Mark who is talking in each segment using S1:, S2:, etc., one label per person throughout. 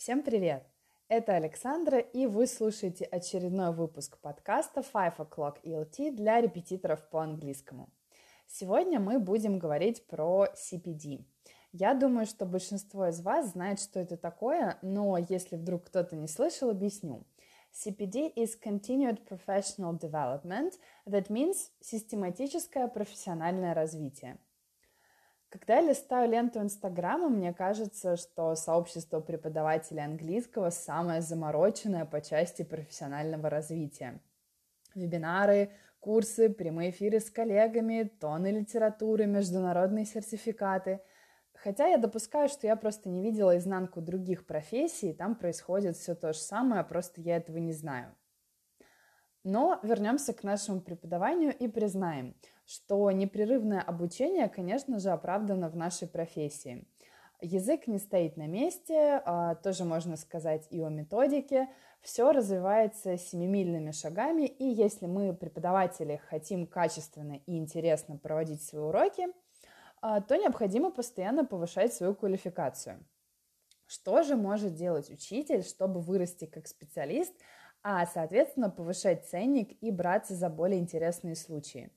S1: Всем привет! Это Александра, и вы слушаете очередной выпуск подкаста Five O'Clock ELT для репетиторов по английскому. Сегодня мы будем говорить про CPD. Я думаю, что большинство из вас знает, что это такое, но если вдруг кто-то не слышал, объясню. CPD is Continued Professional Development, that means систематическое профессиональное развитие – когда я листаю ленту Инстаграма, мне кажется, что сообщество преподавателей английского самое замороченное по части профессионального развития. Вебинары, курсы, прямые эфиры с коллегами, тонны литературы, международные сертификаты. Хотя я допускаю, что я просто не видела изнанку других профессий, там происходит все то же самое, просто я этого не знаю. Но вернемся к нашему преподаванию и признаем, что непрерывное обучение, конечно же, оправдано в нашей профессии. Язык не стоит на месте, а, тоже можно сказать и о методике. Все развивается семимильными шагами, и если мы, преподаватели, хотим качественно и интересно проводить свои уроки, а, то необходимо постоянно повышать свою квалификацию. Что же может делать учитель, чтобы вырасти как специалист, а, соответственно, повышать ценник и браться за более интересные случаи?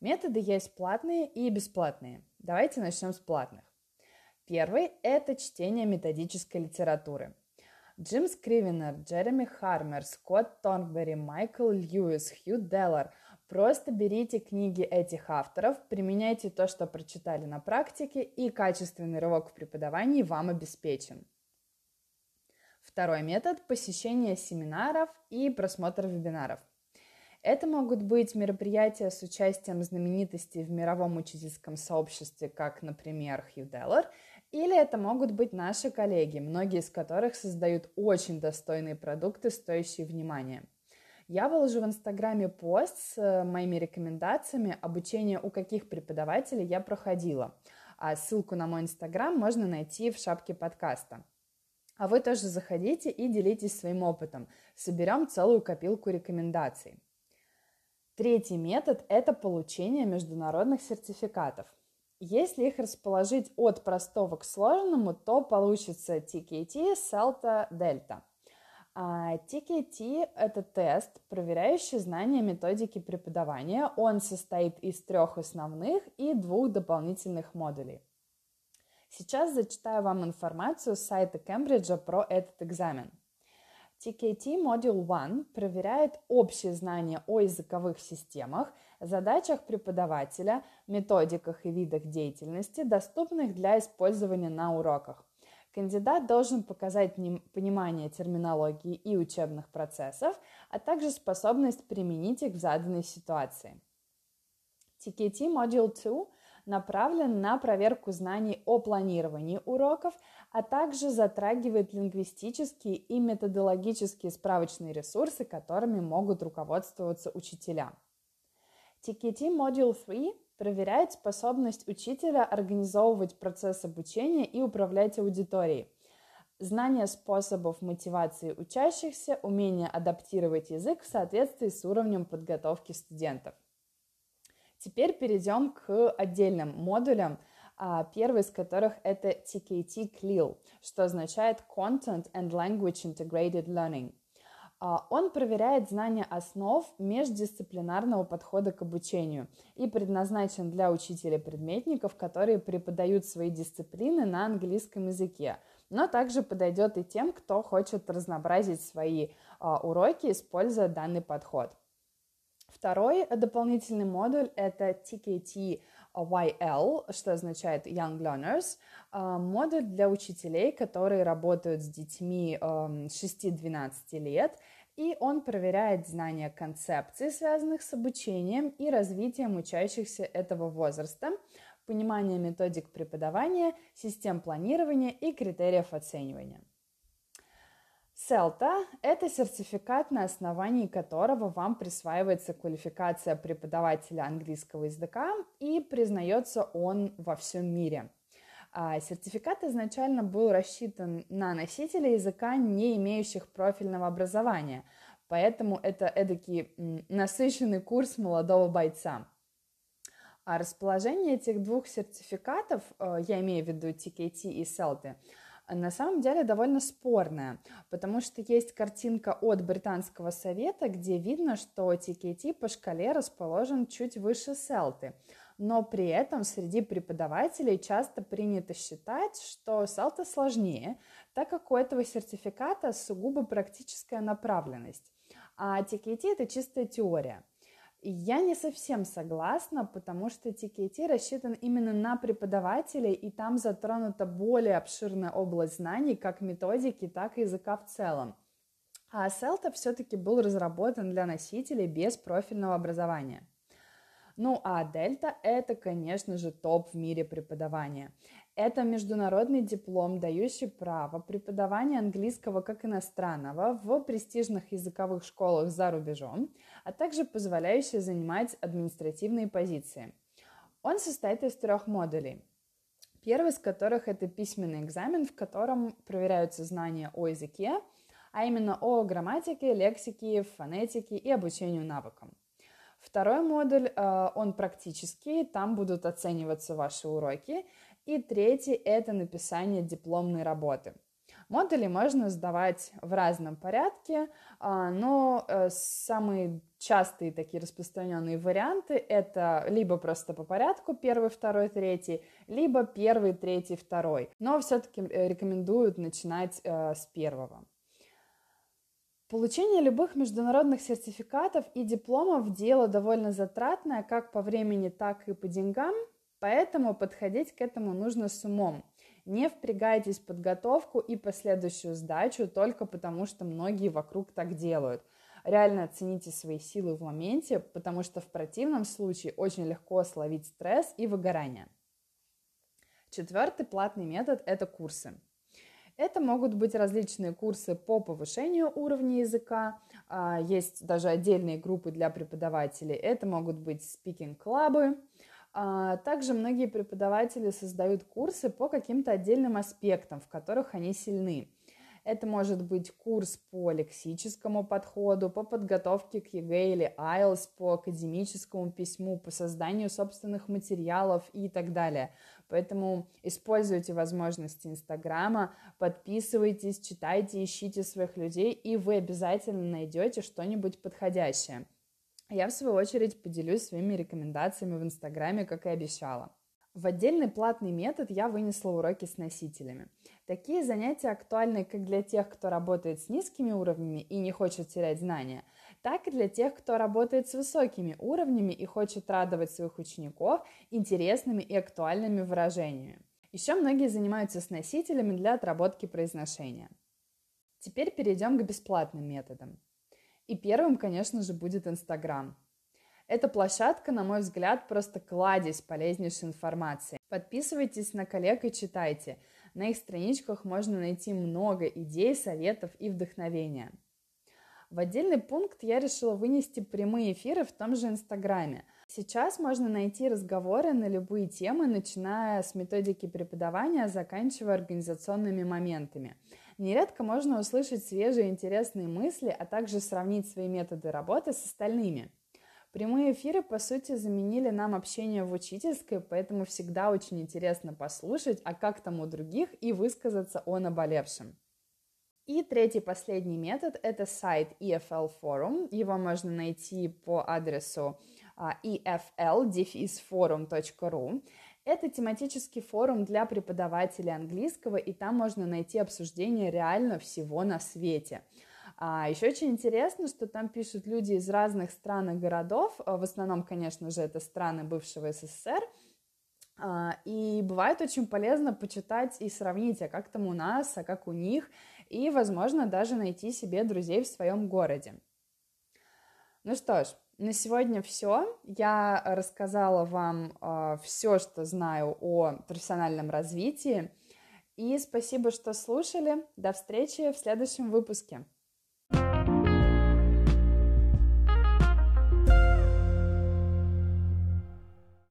S1: Методы есть платные и бесплатные. Давайте начнем с платных. Первый – это чтение методической литературы. Джим Скривенер, Джереми Хармер, Скотт Торнбери, Майкл Льюис, Хью Деллар – Просто берите книги этих авторов, применяйте то, что прочитали на практике, и качественный рывок в преподавании вам обеспечен. Второй метод – посещение семинаров и просмотр вебинаров. Это могут быть мероприятия с участием знаменитостей в мировом учительском сообществе, как, например, Хью Деллар, или это могут быть наши коллеги, многие из которых создают очень достойные продукты, стоящие внимания. Я выложу в Инстаграме пост с э, моими рекомендациями обучения, у каких преподавателей я проходила. А ссылку на мой Инстаграм можно найти в шапке подкаста. А вы тоже заходите и делитесь своим опытом. Соберем целую копилку рекомендаций. Третий метод – это получение международных сертификатов. Если их расположить от простого к сложному, то получится TKT, CELTA, Delta. А TKT – это тест, проверяющий знания методики преподавания. Он состоит из трех основных и двух дополнительных модулей. Сейчас зачитаю вам информацию с сайта Кембриджа про этот экзамен. TKT Module 1 проверяет общие знания о языковых системах, задачах преподавателя, методиках и видах деятельности, доступных для использования на уроках. Кандидат должен показать понимание терминологии и учебных процессов, а также способность применить их в заданной ситуации. TKT Module 2 направлен на проверку знаний о планировании уроков, а также затрагивает лингвистические и методологические справочные ресурсы, которыми могут руководствоваться учителя. TKT Module 3 проверяет способность учителя организовывать процесс обучения и управлять аудиторией, знание способов мотивации учащихся, умение адаптировать язык в соответствии с уровнем подготовки студентов. Теперь перейдем к отдельным модулям, а, первый из которых это TKT CLIL, что означает Content and Language Integrated Learning. А, он проверяет знания основ междисциплинарного подхода к обучению и предназначен для учителей-предметников, которые преподают свои дисциплины на английском языке, но также подойдет и тем, кто хочет разнообразить свои а, уроки, используя данный подход. Второй дополнительный модуль – это TKT YL, что означает Young Learners, а, модуль для учителей, которые работают с детьми 6-12 лет, и он проверяет знания концепций, связанных с обучением и развитием учащихся этого возраста, понимание методик преподавания, систем планирования и критериев оценивания. CELTA – это сертификат, на основании которого вам присваивается квалификация преподавателя английского языка и признается он во всем мире. А сертификат изначально был рассчитан на носителей языка, не имеющих профильного образования, поэтому это эдакий насыщенный курс молодого бойца. А расположение этих двух сертификатов, э, я имею в виду TKT и CELTA, на самом деле довольно спорная, потому что есть картинка от Британского совета, где видно, что TKT по шкале расположен чуть выше селты, но при этом среди преподавателей часто принято считать, что селта сложнее, так как у этого сертификата сугубо практическая направленность, а TKT – это чистая теория – я не совсем согласна, потому что TKT рассчитан именно на преподавателей, и там затронута более обширная область знаний, как методики, так и языка в целом. А Селта все-таки был разработан для носителей без профильного образования. Ну а Дельта – это, конечно же, топ в мире преподавания. Это международный диплом, дающий право преподавания английского как иностранного в престижных языковых школах за рубежом, а также позволяющий занимать административные позиции. Он состоит из трех модулей. Первый из которых это письменный экзамен, в котором проверяются знания о языке, а именно о грамматике, лексике, фонетике и обучению навыкам. Второй модуль, э, он практический, там будут оцениваться ваши уроки, и третий – это написание дипломной работы. Модули можно сдавать в разном порядке, а, но э, самые частые такие распространенные варианты – это либо просто по порядку первый, второй, третий, либо первый, третий, второй. Но все-таки э, рекомендуют начинать э, с первого. Получение любых международных сертификатов и дипломов – дело довольно затратное как по времени, так и по деньгам – Поэтому подходить к этому нужно с умом. Не впрягайтесь в подготовку и последующую сдачу только потому, что многие вокруг так делают. Реально оцените свои силы в моменте, потому что в противном случае очень легко словить стресс и выгорание. Четвертый платный метод – это курсы. Это могут быть различные курсы по повышению уровня языка, а, есть даже отдельные группы для преподавателей. Это могут быть speaking club ы, также многие преподаватели создают курсы по каким-то отдельным аспектам, в которых они сильны. Это может быть курс по лексическому подходу, по подготовке к ЕГЭ или IELTS, по академическому письму, по созданию собственных материалов и так далее. Поэтому используйте возможности Инстаграма, подписывайтесь, читайте, ищите своих людей, и вы обязательно найдете что-нибудь подходящее. Я, в свою очередь, поделюсь своими рекомендациями в Инстаграме, как и обещала. В отдельный платный метод я вынесла уроки с носителями. Такие занятия актуальны как для тех, кто работает с низкими уровнями и не хочет терять знания, так и для тех, кто работает с высокими уровнями и хочет радовать своих учеников интересными и актуальными выражениями. Еще многие занимаются с носителями для отработки произношения. Теперь перейдем к бесплатным методам. И первым, конечно же, будет Инстаграм. Эта площадка, на мой взгляд, просто кладезь полезнейшей информации. Подписывайтесь на коллег и читайте. На их страничках можно найти много идей, советов и вдохновения. В отдельный пункт я решила вынести прямые эфиры в том же Инстаграме. Сейчас можно найти разговоры на любые темы, начиная с методики преподавания, заканчивая организационными моментами – Нередко можно услышать свежие интересные мысли, а также сравнить свои методы работы с остальными. Прямые эфиры, по сути, заменили нам общение в учительской, поэтому всегда очень интересно послушать, а как там у других, и высказаться о наболевшем. И третий, последний метод – это сайт EFL Forum. Его можно найти по адресу efl-forum.ru. Это тематический форум для преподавателей английского, и там можно найти обсуждение реально всего на свете. А еще очень интересно, что там пишут люди из разных стран и городов, а, в основном, конечно же, это страны бывшего СССР, а, и бывает очень полезно почитать и сравнить, а как там у нас, а как у них, и, возможно, даже найти себе друзей в своем городе. Ну что ж, на сегодня все. Я рассказала вам э, а, все, что знаю о профессиональном развитии. И спасибо, что слушали. До встречи в следующем выпуске.